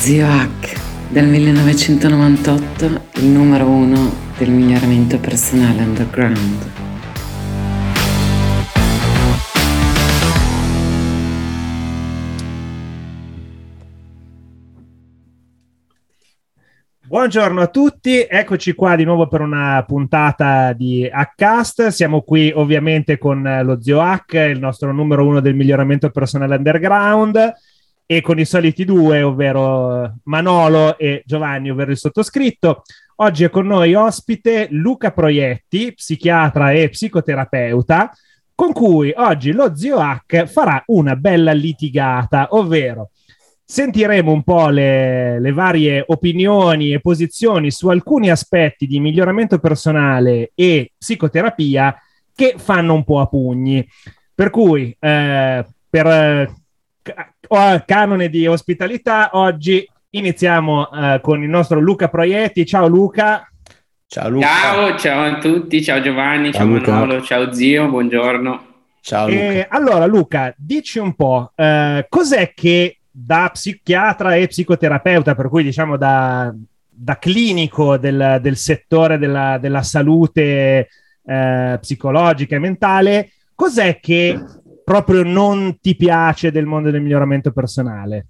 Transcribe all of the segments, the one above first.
Zio Hack, del 1998, il numero uno del miglioramento personale underground. Buongiorno a tutti, eccoci qua di nuovo per una puntata di Hackcast. Siamo qui ovviamente con lo Zio Hack, il nostro numero uno del miglioramento personale underground e con i soliti due, ovvero Manolo e Giovanni, ovvero il sottoscritto. Oggi è con noi ospite Luca Proietti, psichiatra e psicoterapeuta, con cui oggi lo zio Hack farà una bella litigata, ovvero sentiremo un po' le, le, varie opinioni e posizioni su alcuni aspetti di miglioramento personale e psicoterapia che fanno un po' a pugni. Per cui, eh, per canone di ospitalità, oggi iniziamo uh, con il nostro Luca Proietti. Ciao Luca. Ciao Luca. Ciao, ciao a tutti, ciao Giovanni, ciao, ciao Manolo, ciao zio, buongiorno. Ciao Luca. E, allora Luca, dici un po', uh, cos'è che da psichiatra e psicoterapeuta, per cui diciamo da, da clinico del, del settore della, della salute uh, psicologica e mentale, cos'è che proprio non ti piace del mondo del miglioramento personale?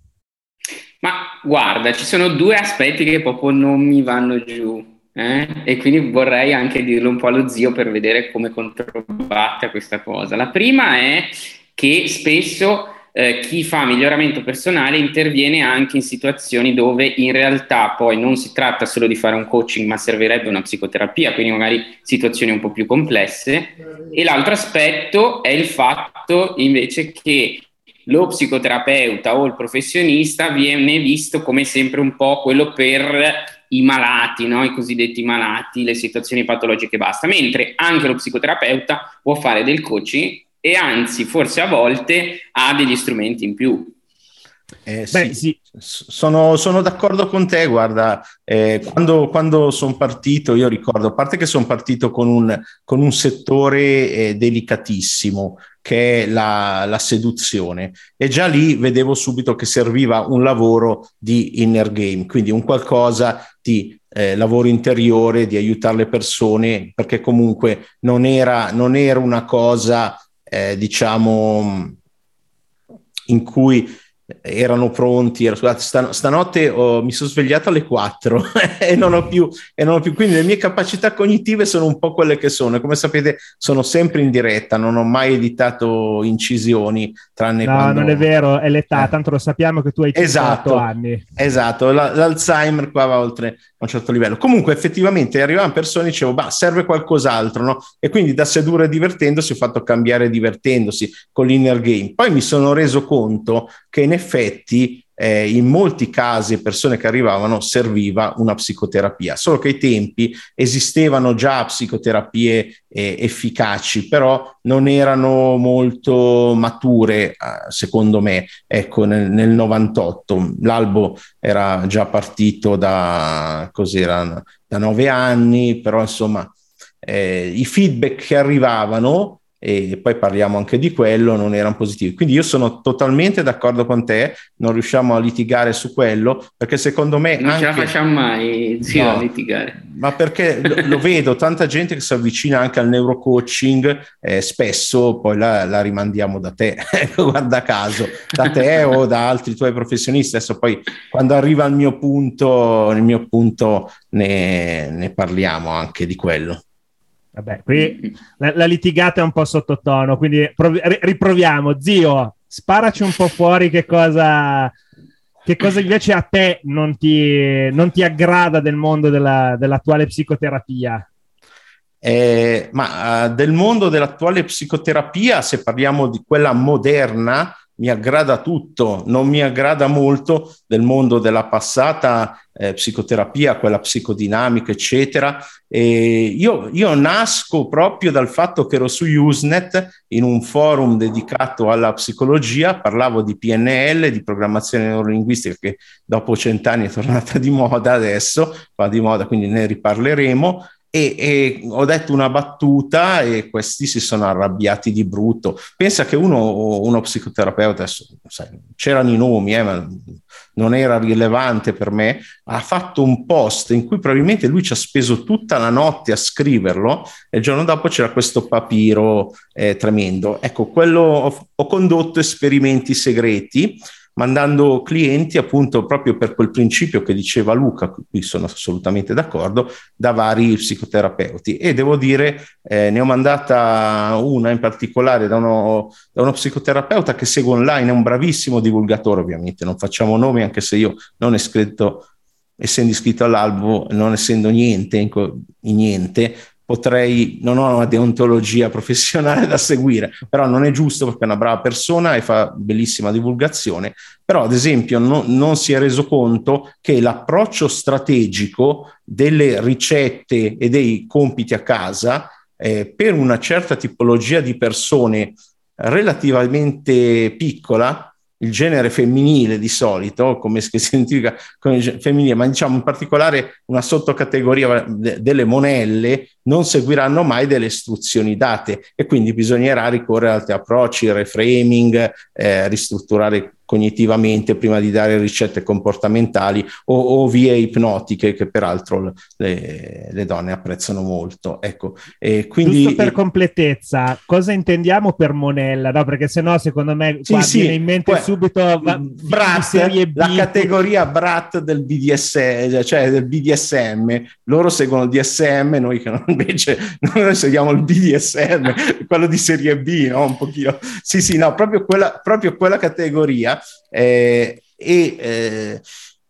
Ma guarda, ci sono due aspetti che proprio non mi vanno giù. Eh? E quindi vorrei anche dirlo un po' allo zio per vedere come controbatte questa cosa. La prima è che spesso eh, chi fa miglioramento personale interviene anche in situazioni dove in realtà poi non si tratta solo di fare un coaching, ma servirebbe una psicoterapia, quindi magari situazioni un po' più complesse. E l'altro aspetto è il fatto invece che lo psicoterapeuta o il professionista viene visto come sempre un po' quello per i malati, no? i cosiddetti malati, le situazioni patologiche e basta, mentre anche lo psicoterapeuta può fare del coaching e anzi forse a volte ha degli strumenti in più. Eh, Beh, sì, sì. Sono, sono, d'accordo con te, guarda, eh, quando, quando sono partito, io ricordo, a parte che sono partito con un, con un settore eh, delicatissimo, che è la, la, seduzione, e già lì vedevo subito che serviva un lavoro di inner game, quindi un qualcosa di eh, lavoro interiore, di aiutare le persone, perché comunque non era, non era una cosa eh, diciamo, in cui erano pronti. Era, scusate, stan- stanotte ho, mi sono svegliato alle 4 e, non ho più, e non ho più. Quindi le mie capacità cognitive sono un po' quelle che sono. come sapete, sono sempre in diretta, non ho mai editato incisioni. Tranne no, quando... non è vero, è l'età, eh. tanto lo sappiamo che tu hai 58 esatto, anni. Esatto, L- l'Alzheimer qua va oltre a un certo livello. Comunque, effettivamente arrivavano persone e dicevo, bah, serve qualcos'altro, no? E quindi da sedurre divertendosi ho fatto cambiare divertendosi con l'inner game. Poi mi sono reso conto che in effetti eh, in molti casi persone che arrivavano serviva una psicoterapia, solo che ai tempi esistevano già psicoterapie eh, efficaci, però non erano molto mature, eh, secondo me, ecco, nel, nel 98. L'albo era già partito da, cos'era, da nove anni, però insomma eh, i feedback che arrivavano e poi parliamo anche di quello, non erano positivi. Quindi io sono totalmente d'accordo con te, non riusciamo a litigare su quello, perché secondo me... Non anche... ce la facciamo mai sì, no, a litigare. Ma perché lo, lo, vedo, tanta gente che si avvicina anche al neurocoaching, eh, spesso poi la, la, rimandiamo da te, guarda caso, da te o da altri tuoi professionisti. Adesso poi quando arriva al mio punto, nel mio punto ne, ne parliamo anche di quello. Vabbè, qui la, la, litigata è un po' sottotono, quindi provi- riproviamo. Zio, sparaci un po' fuori che cosa, che cosa invece a te non ti, non ti aggrada del mondo della, dell'attuale psicoterapia. Eh, ma uh, del mondo dell'attuale psicoterapia, se parliamo di quella moderna, mi aggrada tutto, non mi aggrada molto del mondo della passata eh, psicoterapia, quella psicodinamica, eccetera. E io, io nasco proprio dal fatto che ero su Usenet in un forum dedicato alla psicologia, parlavo di PNL, di programmazione neurolinguistica, che dopo cent'anni è tornata di moda adesso, va di moda, quindi ne riparleremo e, e, ho detto una battuta e questi si sono arrabbiati di brutto. Pensa che uno, uno psicoterapeuta, adesso, sai, c'erano i nomi, eh, ma non era rilevante per me, ha fatto un post in cui probabilmente lui ci ha speso tutta la notte a scriverlo e il giorno dopo c'era questo papiro eh, tremendo. Ecco, quello ho, ho condotto esperimenti segreti mandando clienti appunto proprio per quel principio che diceva Luca, cui sono assolutamente d'accordo, da vari psicoterapeuti. E devo dire, eh, ne ho mandata una in particolare da uno, da uno psicoterapeuta che segue online, è un bravissimo divulgatore ovviamente, non facciamo nomi anche se io non è scritto essendo iscritto all'albo, non essendo niente, in, in niente, potrei, non ho una deontologia professionale da seguire, però non è giusto perché è una brava persona e fa bellissima divulgazione, però ad esempio no, non si è reso conto che l'approccio strategico delle ricette e dei compiti a casa eh, per una certa tipologia di persone relativamente piccola il genere femminile di solito, come si identifica come femminile, ma diciamo in particolare una sottocategoria delle monelle, non seguiranno mai delle istruzioni date e quindi bisognerà ricorrere ad altri approcci, reframing, eh, ristrutturare cognitivamente prima di dare ricette comportamentali o, o vie ipnotiche che peraltro le, le, donne apprezzano molto. Ecco, e quindi, Giusto per completezza, cosa intendiamo per monella? No, perché se no secondo me sì, sì, viene in mente poi, subito va, brat, la categoria brat del BDSM, cioè del BDSM. Loro seguono il DSM, noi che invece noi seguiamo il BDSM, quello di serie B, no? Un pochino. Sì, sì, no, proprio quella, proprio quella categoria eh, e, eh,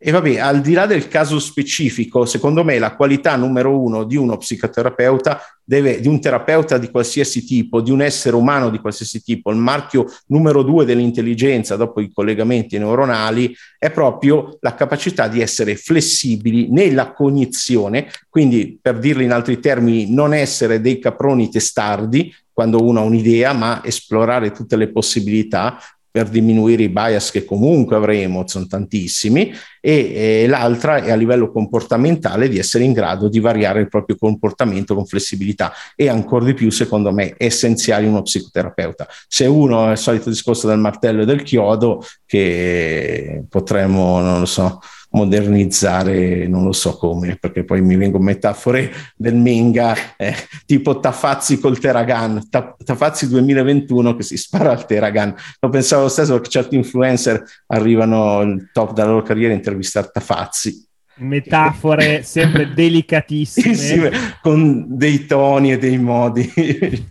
e vabbè, al di là del caso specifico, secondo me la qualità numero uno di uno psicoterapeuta deve, di un terapeuta di qualsiasi tipo, di un essere umano di qualsiasi tipo, il marchio numero due dell'intelligenza dopo i collegamenti neuronali è proprio la capacità di essere flessibili nella cognizione, quindi per dirlo in altri termini, non essere dei caproni testardi quando uno ha un'idea, ma esplorare tutte le possibilità, per diminuire i bias che comunque avremo, sono tantissimi, e, e, l'altra è a livello comportamentale di essere in grado di variare il proprio comportamento con flessibilità e ancora di più, secondo me, essenziale uno psicoterapeuta. Se uno è il solito discorso del martello e del chiodo, che potremmo, non lo so, modernizzare, non lo so come, perché poi mi vengono metafore del Menga, eh, tipo Tafazzi col Teragan, Ta- Tafazzi 2021 che si spara al Teragan. Lo pensavo lo stesso perché certi influencer arrivano al top della loro carriera a intervistare Tafazzi. Metafore sempre delicatissime. con dei toni e dei modi.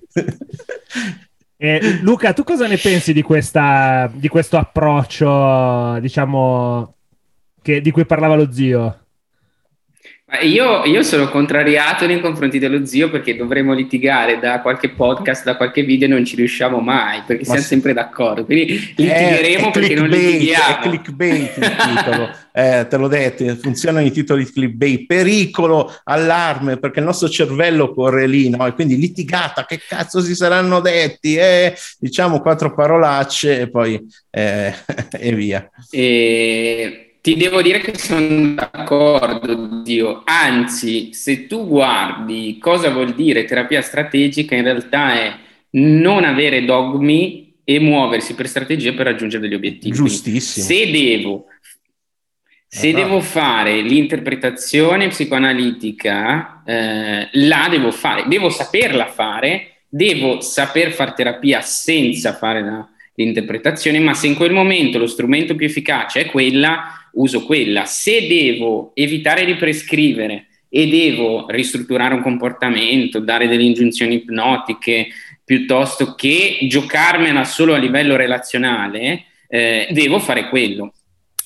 Eh, Luca, tu cosa ne pensi di, questa, di questo approccio, diciamo, che, di cui parlava lo zio? Io, io, sono contrariato nei confronti dello zio perché dovremmo litigare da qualche podcast, da qualche video e non ci riusciamo mai perché Ma siamo sì. sempre d'accordo. Quindi litigheremo perché non litighiamo. È clickbait il titolo, eh, te l'ho detto, funzionano i titoli clickbait. Pericolo, allarme perché il nostro cervello corre lì, no? E quindi litigata, che cazzo si saranno detti? Eh, diciamo quattro parolacce e poi eh, e via. E ti devo dire che sono d'accordo, Dio. Anzi, se tu guardi cosa vuol dire terapia strategica, in realtà è non avere dogmi e muoversi per strategie per raggiungere degli obiettivi. Giustissimo. Se devo, se devo fare l'interpretazione psicoanalitica, eh, la devo fare, devo saperla fare, devo saper fare terapia senza fare la, l'interpretazione, ma se in quel momento lo strumento più efficace è quella, uso quella. Se devo evitare di prescrivere e devo ristrutturare un comportamento, dare delle ingiunzioni ipnotiche, piuttosto che giocarmela solo a livello relazionale, eh, devo fare quello.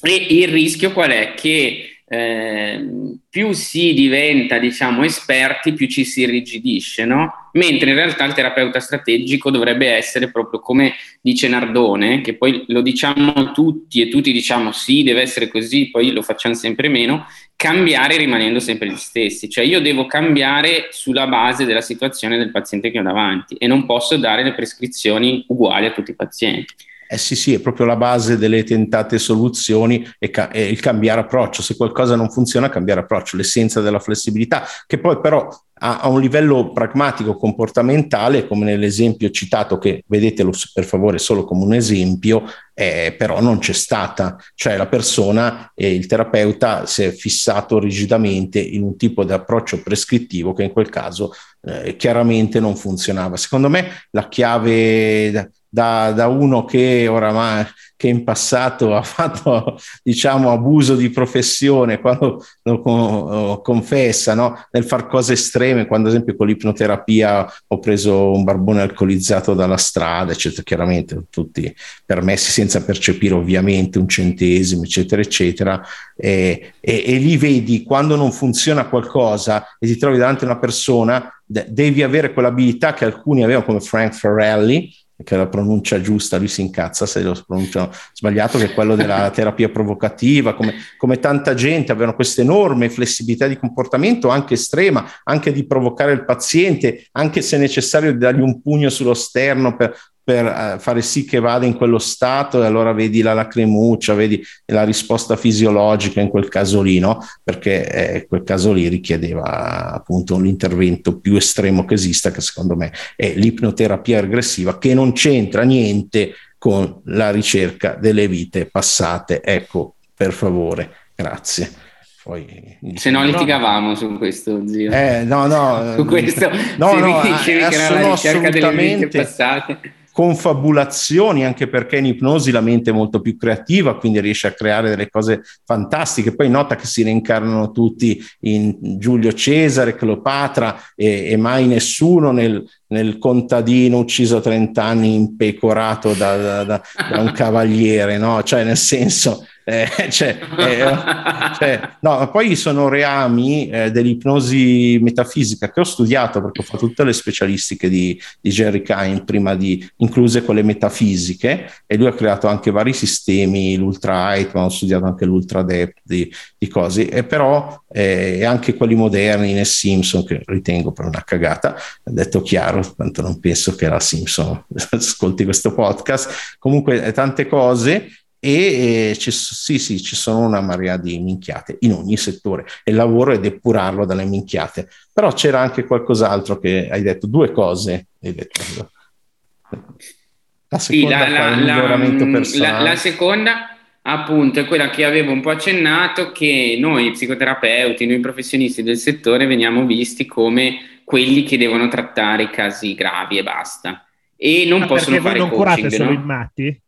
E il rischio qual è? Che eh, più si diventa, diciamo, esperti, più ci si irrigidisce, no? Mentre in realtà il terapeuta strategico dovrebbe essere proprio come dice Nardone, che poi lo diciamo tutti e tutti diciamo sì, deve essere così, poi lo facciamo sempre meno, cambiare rimanendo sempre gli stessi. Cioè io devo cambiare sulla base della situazione del paziente che ho davanti e non posso dare le prescrizioni uguali a tutti i pazienti. Eh sì, sì, è proprio la base delle tentate soluzioni e, ca- il cambiare approccio. Se qualcosa non funziona, cambiare approccio, l'essenza della flessibilità, che poi però a, a, un livello pragmatico comportamentale, come nell'esempio citato, che vedetelo per favore solo come un esempio, eh, però non c'è stata, cioè la persona e il terapeuta si è fissato rigidamente in un tipo di approccio prescrittivo che in quel caso eh, chiaramente non funzionava. Secondo me la chiave da, da uno che oramai che in passato ha fatto diciamo abuso di professione quando lo confessa no? nel far cose estreme quando ad esempio con l'ipnoterapia ho preso un barbone alcolizzato dalla strada eccetera chiaramente tutti permessi senza percepire ovviamente un centesimo eccetera eccetera e, e, e lì vedi quando non funziona qualcosa e ti trovi davanti a una persona devi avere quell'abilità che alcuni avevano come Frank Ferrelli che è la pronuncia giusta, lui si incazza se lo pronunciano sbagliato, che è quello della terapia provocativa, come, come, tanta gente avevano questa enorme flessibilità di comportamento, anche estrema, anche di provocare il paziente, anche se necessario dargli un pugno sullo sterno per, per uh, fare sì che vada in quello stato e allora vedi la lacrimuccia, vedi la risposta fisiologica in quel caso lì, no? Perché eh, quel caso lì richiedeva appunto l'intervento più estremo che esista, che secondo me è l'ipnoterapia regressiva, che non c'entra niente con la ricerca delle vite passate. Ecco, per favore, grazie. Poi, Se no litigavamo no. su questo, zio. Eh, no, no. su questo, no, se no, mi dicevi eh, che era la ricerca delle vite passate confabulazioni, anche perché in ipnosi la mente è molto più creativa, quindi riesce a creare delle cose fantastiche. Poi nota che si reincarnano tutti in Giulio Cesare, Cleopatra e, e mai nessuno nel, nel, contadino ucciso a 30 anni impecorato da, da, da, da un cavaliere, no? Cioè nel senso eh, cioè, eh, cioè, no, poi sono reami eh, dell'ipnosi metafisica che ho studiato perché ho fatto tutte le specialistiche di, di Jerry Kine, prima di incluse quelle metafisiche, e lui ha creato anche vari sistemi, l'ultra height, ma ho studiato anche l'ultra depth di, di cose, e però eh, anche quelli moderni nel Simpson, che ritengo per una cagata, detto chiaro, tanto non penso che la Simpson ascolti questo podcast, comunque eh, tante cose e eh, ci, sì, sì, ci sono una marea di minchiate in ogni settore e il lavoro è depurarlo dalle minchiate. Però c'era anche qualcos'altro che hai detto, due cose. Hai detto. La seconda sì, la, la. La, la seconda appunto è quella che avevo un po' accennato che noi psicoterapeuti, noi professionisti del settore veniamo visti come quelli che devono trattare i casi gravi e basta. E non Ma possono fare non coaching, curate solo no? i matti?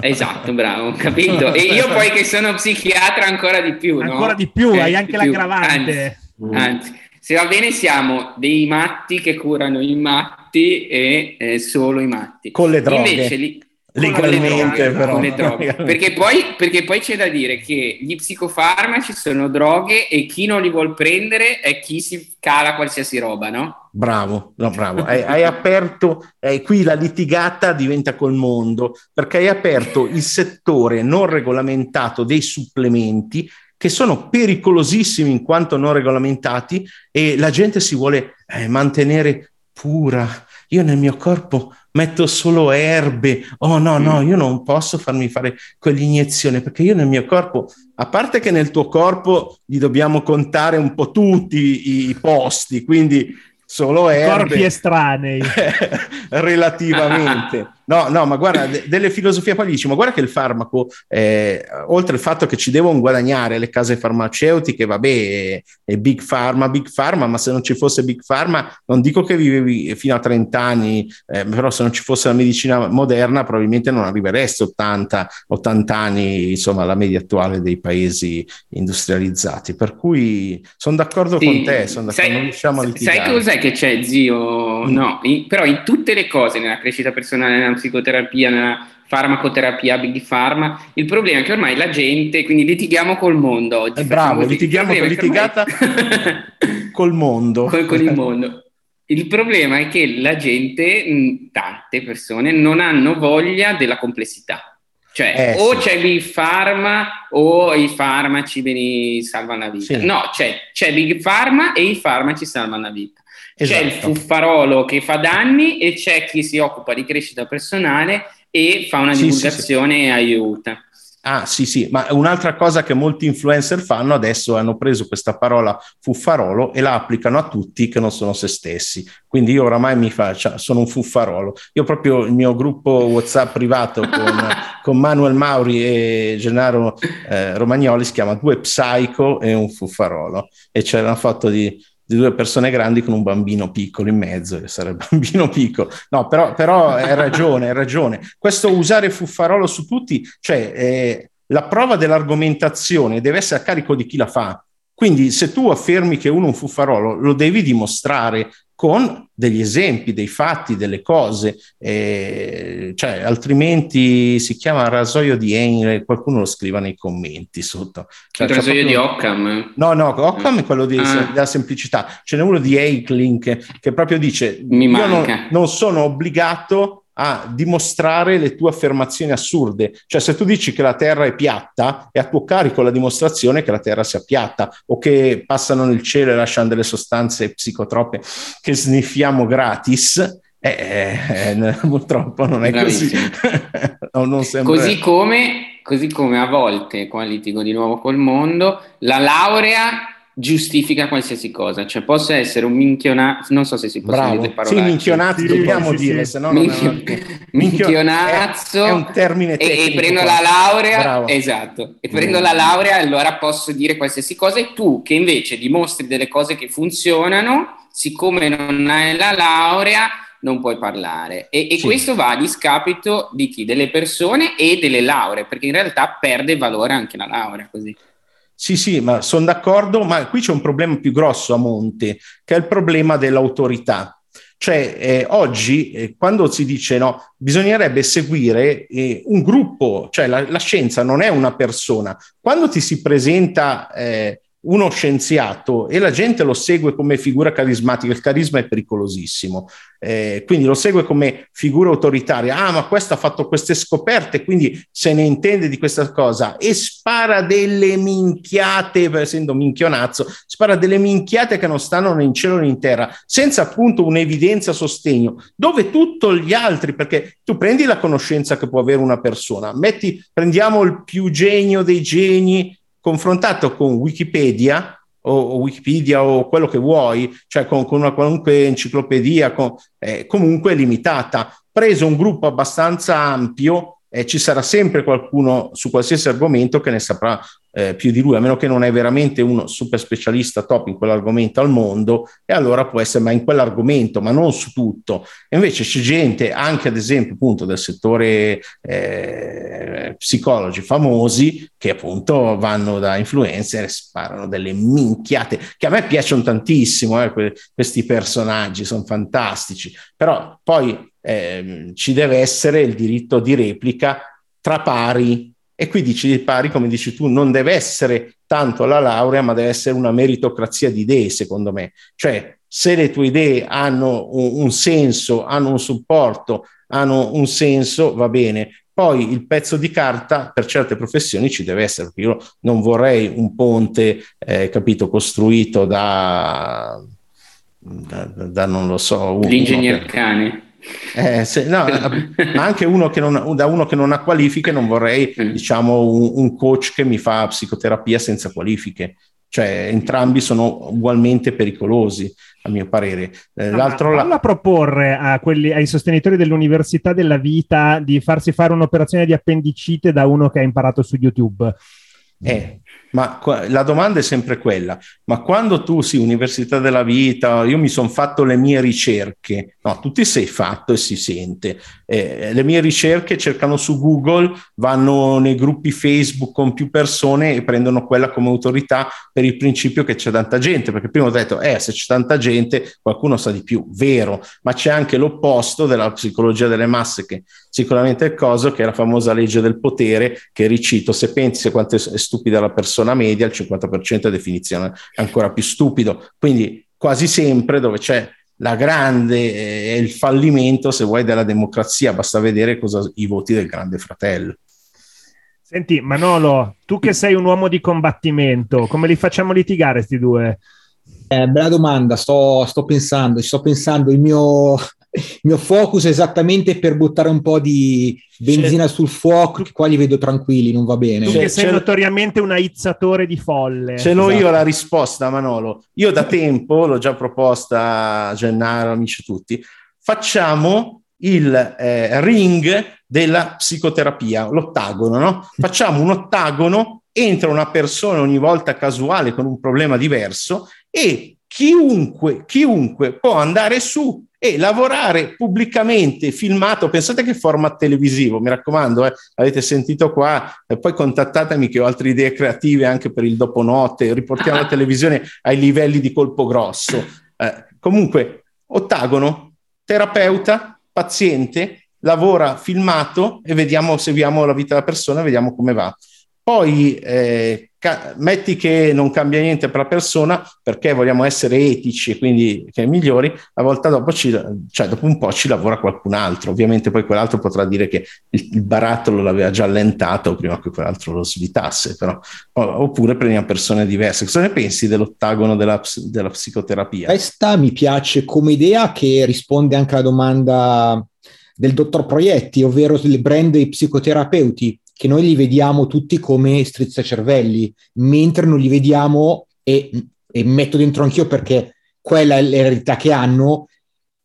Esatto, bravo, ho capito. E io poi che sono psichiatra ancora di più, no? Ancora di più, eh, hai anche l'aggravante. Anzi, anzi, se va bene siamo dei matti che curano i matti e eh, solo i matti. Con le droghe. Invece li, legalmente però. Perché, poi, perché poi c'è da dire che gli psicofarmaci sono droghe e chi non li vuol prendere è chi si cala qualsiasi roba, no? Bravo, no, bravo. hai, hai, aperto, eh, qui la litigata diventa col mondo, perché hai aperto il settore non regolamentato dei supplementi che sono pericolosissimi in quanto non regolamentati e la gente si vuole eh, mantenere pura. Io nel mio corpo metto solo erbe. Oh no, no, io non posso farmi fare quell'iniezione perché io nel mio corpo, a parte che nel tuo corpo gli dobbiamo contare un po' tutti i posti, quindi solo erbe. Corpi estranei. relativamente. No, no, ma guarda, de- delle filosofie poi dici, ma guarda che il farmaco, eh, oltre al fatto che ci devono guadagnare le case farmaceutiche, vabbè, è, è, Big Pharma, Big Pharma, ma se non ci fosse Big Pharma, non dico che vivevi fino a 30 anni, eh, però se non ci fosse la medicina moderna, probabilmente non arriveresti a 80, 80 anni, insomma, la media attuale dei paesi industrializzati. Per cui sono d'accordo sì, con te, sono d'accordo, sai, non riusciamo a litigare. Sai cos'è che c'è, zio? Mm. No, in, però in tutte le cose, nella crescita personale, nella psicoterapia, nella farmacoterapia, big pharma. Il problema è che ormai la gente, quindi litighiamo col mondo oggi. Eh, bravo, litighiamo con litigata ormai... col mondo. Con, con il mondo. Il problema è che la gente, tante persone, non hanno voglia della complessità. Cioè, eh, o sì. c'è Big Pharma o i farmaci salvano la vita. Sì. No, c'è, c'è Big Pharma e i farmaci salvano la vita. Esatto. C'è il esatto. fuffarolo che fa danni e c'è chi si occupa di crescita personale e fa una divulgazione sì, sì, sì. e aiuta. Ah, sì, sì, ma un'altra cosa che molti influencer fanno adesso hanno preso questa parola fuffarolo e la applicano a tutti che non sono se stessi. Quindi io oramai mi faccio, sono un fuffarolo. Io proprio il mio gruppo WhatsApp privato con, con Manuel Mauri e Gennaro eh, Romagnoli si chiama Due Psycho e un fuffarolo. E c'era una foto di, di due persone grandi con un bambino piccolo in mezzo, che sarebbe bambino piccolo. No, però, però hai ragione, hai ragione. Questo usare fuffarolo su tutti, cioè eh, la prova dell'argomentazione deve essere a carico di chi la fa. Quindi se tu affermi che uno è un fuffarolo, lo devi dimostrare con degli esempi, dei fatti, delle cose, eh, cioè, altrimenti si chiama rasoio di Henry, qualcuno lo scriva nei commenti sotto. Cioè, il rasoio proprio... di Occam? No, no, Occam è quello di, ah. della semplicità. Ce n'è uno di Eichling che proprio dice, Mi io non, non sono obbligato a dimostrare le tue affermazioni assurde. Cioè, se tu dici che la Terra è piatta, è a tuo carico la dimostrazione che la Terra sia piatta o che passano nel cielo e lasciano delle sostanze psicotrope che sniffiamo gratis. Eh, eh, eh purtroppo non è Bravissimo. così. no, non sembra... così, come, così come a volte, qua litigo di nuovo col mondo, la laurea giustifica qualsiasi cosa, cioè possa essere un minchionazzo, non so se si può dire parole. Sì, minchionazzo, sì, dobbiamo sì, dire, sì. se no Minchio... non è... minchionazzo è, è, un termine tecnico. E, e prendo la laurea, Bravo. esatto, e prendo mm. la laurea allora posso dire qualsiasi cosa e tu che invece dimostri delle cose che funzionano, siccome non hai la laurea non puoi parlare. E, e sì. questo va a discapito di chi? Delle persone e delle lauree, perché in realtà perde valore anche la laurea così. Sì, sì, ma sono d'accordo, ma qui c'è un problema più grosso a monte, che è il problema dell'autorità. Cioè, eh, oggi, eh, quando si dice no, bisognerebbe seguire eh, un gruppo, cioè la, la, scienza non è una persona. Quando ti si presenta eh, uno scienziato e la gente lo segue come figura carismatica, il carisma è pericolosissimo, eh, quindi lo segue come figura autoritaria, ah ma questo ha fatto queste scoperte, quindi se ne intende di questa cosa e spara delle minchiate, essendo minchionazzo, spara delle minchiate che non stanno né in cielo né in terra, senza appunto un'evidenza sostegno, dove tutto gli altri, perché tu prendi la conoscenza che può avere una persona, metti, prendiamo il più genio dei geni, confrontato con Wikipedia o, Wikipedia o quello che vuoi, cioè con, con una qualunque enciclopedia, con, eh, comunque limitata. Preso un gruppo abbastanza ampio, eh, ci sarà sempre qualcuno su qualsiasi argomento che ne saprà eh, più di lui, a meno che non è veramente uno super specialista top in quell'argomento al mondo, e allora può essere ma in quell'argomento, ma non su tutto. E invece c'è gente, anche ad esempio appunto del settore eh, psicologi famosi, che appunto vanno da influencer e sparano delle minchiate, che a me piacciono tantissimo, eh, que- questi personaggi sono fantastici, però poi eh, ci deve essere il diritto di replica tra pari e qui dici di pari, come dici tu, non deve essere tanto la laurea, ma deve essere una meritocrazia di idee, secondo me. Cioè, se le tue idee hanno un, un senso, hanno un supporto, hanno un senso, va bene. Poi il pezzo di carta per certe professioni ci deve essere, perché io non vorrei un ponte, eh, capito, costruito da, da, da, non lo so. L'ingegner cane eh, se, no, ma anche uno che non, da uno che non ha qualifiche non vorrei mm. diciamo un, un, coach che mi fa psicoterapia senza qualifiche. Cioè entrambi sono ugualmente pericolosi a mio parere. Eh, l'altro la... proporre a quelli, ai sostenitori dell'università della vita di farsi fare un'operazione di appendicite da uno che ha imparato su YouTube. Eh, ma la domanda è sempre quella, ma quando tu sei università della vita, io mi sono fatto le mie ricerche, no, tu ti sei fatto e si sente, eh, le mie ricerche cercano su Google, vanno nei gruppi Facebook con più persone e prendono quella come autorità per il principio che c'è tanta gente, perché prima ho detto, eh, se c'è tanta gente qualcuno sa di più, vero, ma c'è anche l'opposto della psicologia delle masse, che sicuramente è il coso, che è la famosa legge del potere, che ricito, se pensi quanto è stupida la persona media, il 50% è definizione ancora più stupido, quindi quasi sempre dove c'è la grande e eh, il fallimento, se vuoi, della democrazia. Basta vedere cosa, i voti del grande fratello. Senti, Manolo, tu che sei un uomo di combattimento, come li facciamo litigare questi due? Eh, bella domanda, sto, sto, pensando, sto pensando, il mio, il mio focus è esattamente per buttare un po' di benzina c'è... sul fuoco, che qua li vedo tranquilli, non va bene. Tu che sei c'è... notoriamente un aizzatore di folle. Ce l'ho esatto. io la risposta, Manolo. Io da tempo, l'ho già proposta a Gennaro, amici tutti, facciamo il eh, ring della psicoterapia, l'ottagono, no? Facciamo un ottagono, entra una persona ogni volta casuale con un problema diverso e chiunque, chiunque può andare su e lavorare pubblicamente, filmato, pensate che format televisivo, mi raccomando, eh, avete sentito qua, e poi contattatemi che ho altre idee creative anche per il doponotte, riportiamo la televisione ai livelli di colpo grosso. Eh, comunque, ottagono, terapeuta, paziente, lavora filmato e vediamo, seguiamo la vita della persona, vediamo come va. Poi eh, ca- metti che non cambia niente per la persona perché vogliamo essere etici e quindi che migliori, a volta dopo, ci, cioè dopo un po' ci lavora qualcun altro. Ovviamente poi quell'altro potrà dire che il, il barattolo l'aveva già allentato prima che quell'altro lo svitasse, però. oppure prendiamo persone diverse. Cosa ne pensi dell'ottagono della, della psicoterapia? Questa mi piace come idea che risponde anche alla domanda del dottor Proietti, ovvero il brand dei psicoterapeuti che noi li vediamo tutti come strizzacervelli, mentre non li vediamo, e, e metto dentro anch'io perché quella è la realtà che hanno,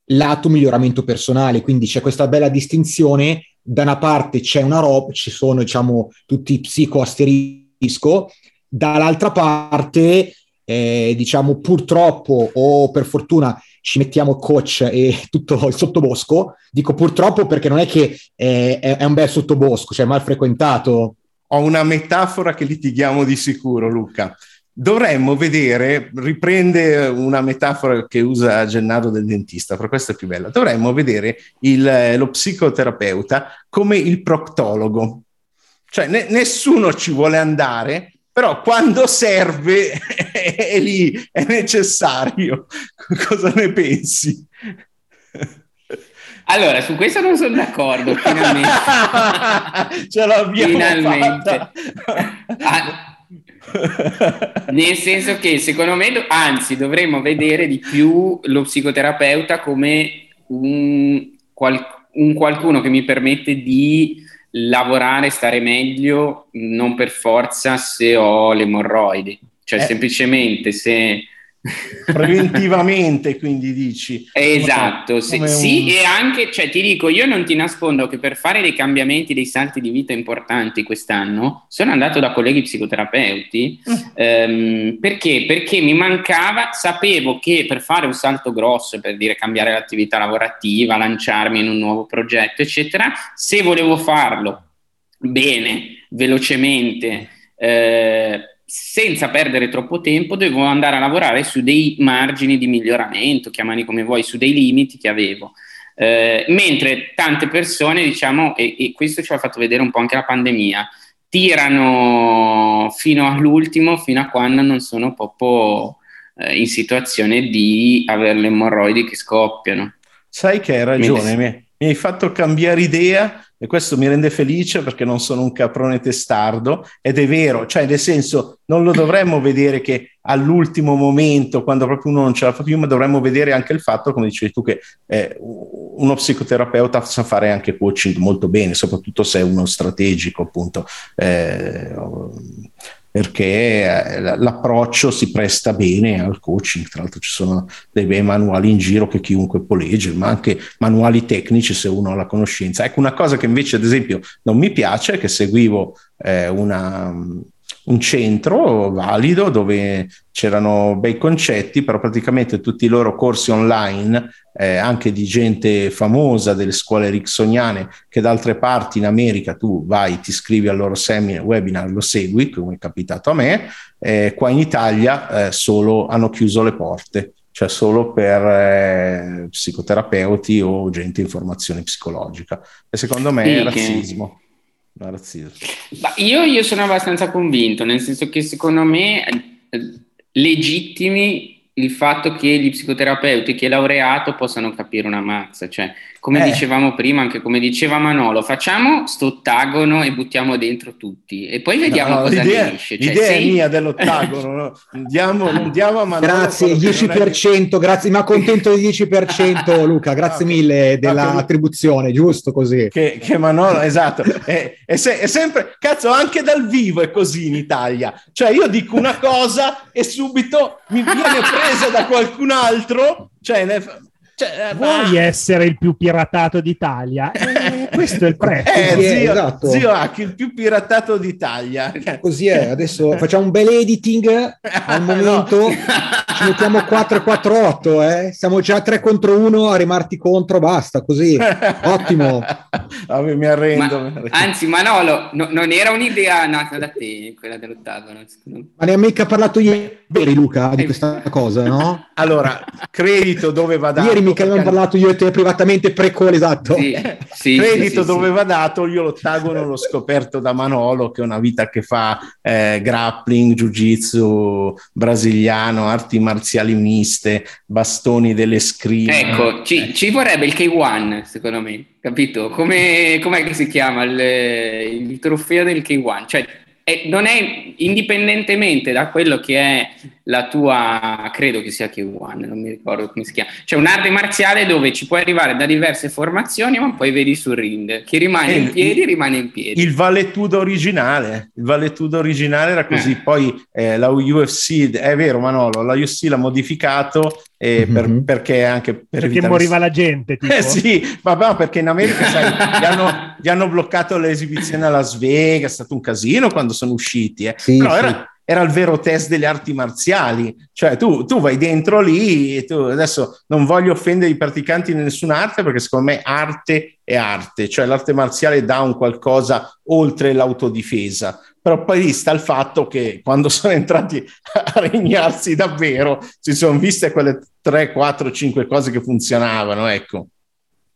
lato miglioramento personale. Quindi c'è questa bella distinzione. Da una parte c'è una roba, ci sono diciamo tutti i psicoasterisco, dall'altra parte, eh, diciamo purtroppo o per fortuna ci mettiamo coach e tutto il sottobosco. Dico purtroppo perché non è che è, è un bel sottobosco, cioè mal frequentato. Ho una metafora che litighiamo di sicuro, Luca. Dovremmo vedere, riprende una metafora che usa Gennaro del dentista, però questa è più bella. Dovremmo vedere il, lo psicoterapeuta come il proctologo. Cioè, ne, nessuno ci vuole andare, però quando serve è lì, è necessario. Cosa ne pensi? Allora, su questo non sono d'accordo, finalmente. Ce l'abbiamo finalmente. Ah, nel senso che secondo me, anzi, dovremmo vedere di più lo psicoterapeuta come un, qual- un qualcuno che mi permette di lavorare, stare meglio, non per forza se ho le emorroidi, cioè eh. semplicemente se... Preventivamente, quindi dici. Esatto, sì, un... sì, e anche, cioè ti dico, io non ti nascondo che per fare dei cambiamenti, dei salti di vita importanti quest'anno, sono andato da colleghi psicoterapeuti, mm. ehm, perché? Perché mi mancava, sapevo che per fare un salto grosso, per dire cambiare l'attività lavorativa, lanciarmi in un nuovo progetto, eccetera, se volevo farlo bene, velocemente, eh, senza perdere troppo tempo, dovevo andare a lavorare su dei margini di miglioramento, chiamali come vuoi, su dei limiti che avevo. Eh, mentre tante persone, diciamo, e, e, questo ci ha fatto vedere un po' anche la pandemia, tirano fino all'ultimo, fino a quando non sono proprio eh, in situazione di avere le emorroidi che scoppiano. Sai che hai ragione, mi, mi hai fatto cambiare idea e questo mi rende felice perché non sono un caprone testardo ed è vero, cioè nel senso non lo dovremmo vedere che all'ultimo momento, quando proprio uno non ce la fa più, ma dovremmo vedere anche il fatto, come dicevi tu, che eh, uno psicoterapeuta sa fare anche coaching molto bene, soprattutto se è uno strategico, appunto. Eh, perché eh, l'approccio si presta bene al coaching. Tra l'altro ci sono dei bei manuali in giro che chiunque può leggere, ma anche manuali tecnici se uno ha la conoscenza. Ecco, una cosa che invece, ad esempio, non mi piace che seguivo eh, una, un centro valido dove c'erano bei concetti, però praticamente tutti i loro corsi online eh, anche di gente famosa delle scuole ericksoniane che da altre parti in America tu vai, ti iscrivi al loro seminar, webinar, lo segui, come è capitato a me, eh, qua in Italia eh, solo hanno chiuso le porte, cioè solo per eh, psicoterapeuti o gente in formazione psicologica. E secondo me sì, è razzismo. Che... razzismo. Io, io sono abbastanza convinto, nel senso che secondo me eh, legittimi il fatto che gli psicoterapeuti, chi è laureato, possano capire una mazza, cioè come Eh. dicevamo prima, anche come diceva Manolo, facciamo sto ottagono e buttiamo dentro tutti e poi vediamo No, cosa l'idea, ne esce. Cioè, l'idea è se- mia dell'ottagono. no? Diamo, non diamo a Manolo Grazie, il quello che non è- 10%, grazie, ma contento del 10% Luca, grazie Ah, mille ah, della che- attribuzione, giusto così. Che, che Manolo, esatto, è, è se- è sempre, cazzo, anche dal vivo è così in Italia. Cioè, io dico una cosa e subito mi viene presa da qualcun altro. Cioè, ne- cioè, eh, Vuoi essere il più piratato d'Italia? Eh, questo è il prezzo. eh, è, zio, esatto. zio Hack, il più piratato d'Italia. Così è, adesso facciamo un bel editing, al No. momento ci mettiamo 4 e 4 8, eh? siamo già 3 contro 1 a rimarti contro, basta, così, ottimo. Vabbè, mi arrendo. Ma- mi arrendo. anzi, Manolo, no- non era un'idea nata da te, quella me. Ma ne ha mica parlato ieri Luca di questa cosa, no? Allora, credito dove va dato. Ieri mica abbiamo perché- parlato io e te privatamente pre-call, esatto. Sì, sì, credito sì, sì, dove sì. va dato, io l'ottagono l'ho scoperto da Manolo che è una vita che fa eh, grappling, jiu-jitsu brasiliano, arti marziali miste, bastoni delle scrive. Ecco, ci, ci vorrebbe il K1, secondo me, capito? Come, com'è che si chiama il, il trofeo del K1? Cioè, è- non è indipendentemente da quello che è la tua, credo che sia K1, non mi ricordo come si chiama. C'è un'arte marziale dove ci puoi arrivare da diverse formazioni, ma poi vedi sul ring. Chi rimane Eh, in piedi, rimane in piedi. Il Valetudo originale, il Valetudo originale era così, Eh. poi eh, la UFC, è vero Manolo, la UFC l'ha modificato eh, per- Mhm. perché anche per Perché evitare- moriva la gente, tipo. Eh sì, ma no, perché in America sai, gli, hanno, gli hanno bloccato le esibizioni a Las Vegas, è stato un casino quando sono usciti. eh. Sì, Però sì. era, era il vero test delle arti marziali, cioè tu, tu vai dentro lì, tu, adesso non voglio offendere i praticanti di nessuna arte perché secondo me arte è arte, cioè l'arte marziale dà un qualcosa oltre l'autodifesa. Però poi lì sta il fatto che quando sono entrati a regnarsi davvero si sono viste quelle 3, 4, 5 cose che funzionavano, ecco.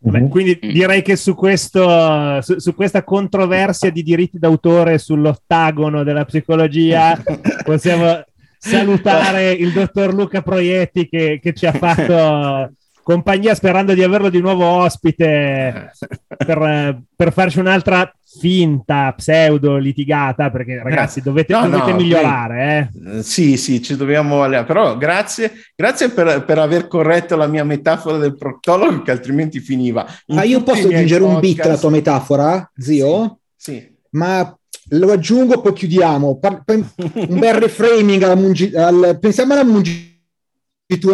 Beh, quindi Mm. direi che su, questo, su, su questa controversia di diritti d'autore sull'ottagono della psicologia possiamo salutare il dottor Luca Proietti che, che ci ha fatto compagnia sperando di averlo di nuovo ospite per, per farci un'altra finta pseudo litigata perché ragazzi dovete, No, dovete no, migliorare eh. Eh, Sì, sì, ci dobbiamo. Però grazie, grazie per, per aver corretto la mia metafora del proctologo, che altrimenti finiva. In Ma io posso aggiungere un bit podcast. alla tua metafora, zio? Sì. Ma lo aggiungo, poi chiudiamo. Un bel reframing alla mungi- al- pensiamo alla mungitura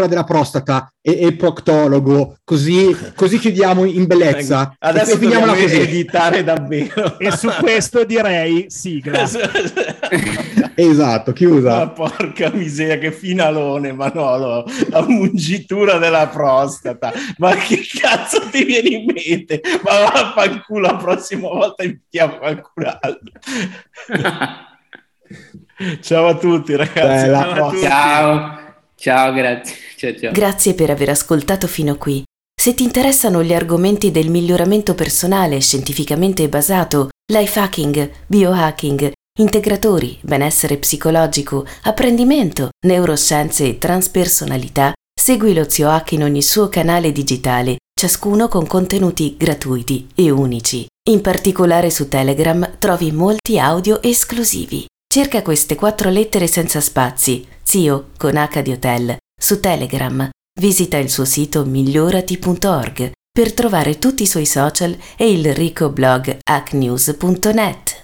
della prostata e, e proctologo, così, così chiudiamo in bellezza. Adesso E finiamola così. editare davvero. e su questo direi sigla Esatto, Ma chiusa. porca miseria, che finalone, Manolo, la mungitura della prostata. Ma che cazzo ti viene in mente? Ma vaffanculo, la prossima volta invitiamo qualcun altro. Ciao a tutti, ragazzi. Bella. alla prossima. Ciao, ciao, grazie. Ciao, ciao. Grazie per aver ascoltato fino qui. Se ti interessano gli argomenti del miglioramento personale scientificamente basato, life hacking, biohacking, integratori, benessere psicologico, apprendimento, neuroscienze e transpersonalità, segui lo Zio Hack in ogni suo canale digitale, ciascuno con contenuti gratuiti e unici. In particolare su Telegram trovi molti audio esclusivi. Cerca queste quattro lettere senza spazi, Zio con H di Hotel, su Telegram. Visita il suo sito migliorati.org per trovare tutti i suoi social e il ricco blog hacknews.net.